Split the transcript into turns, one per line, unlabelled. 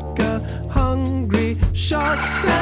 a hungry shark.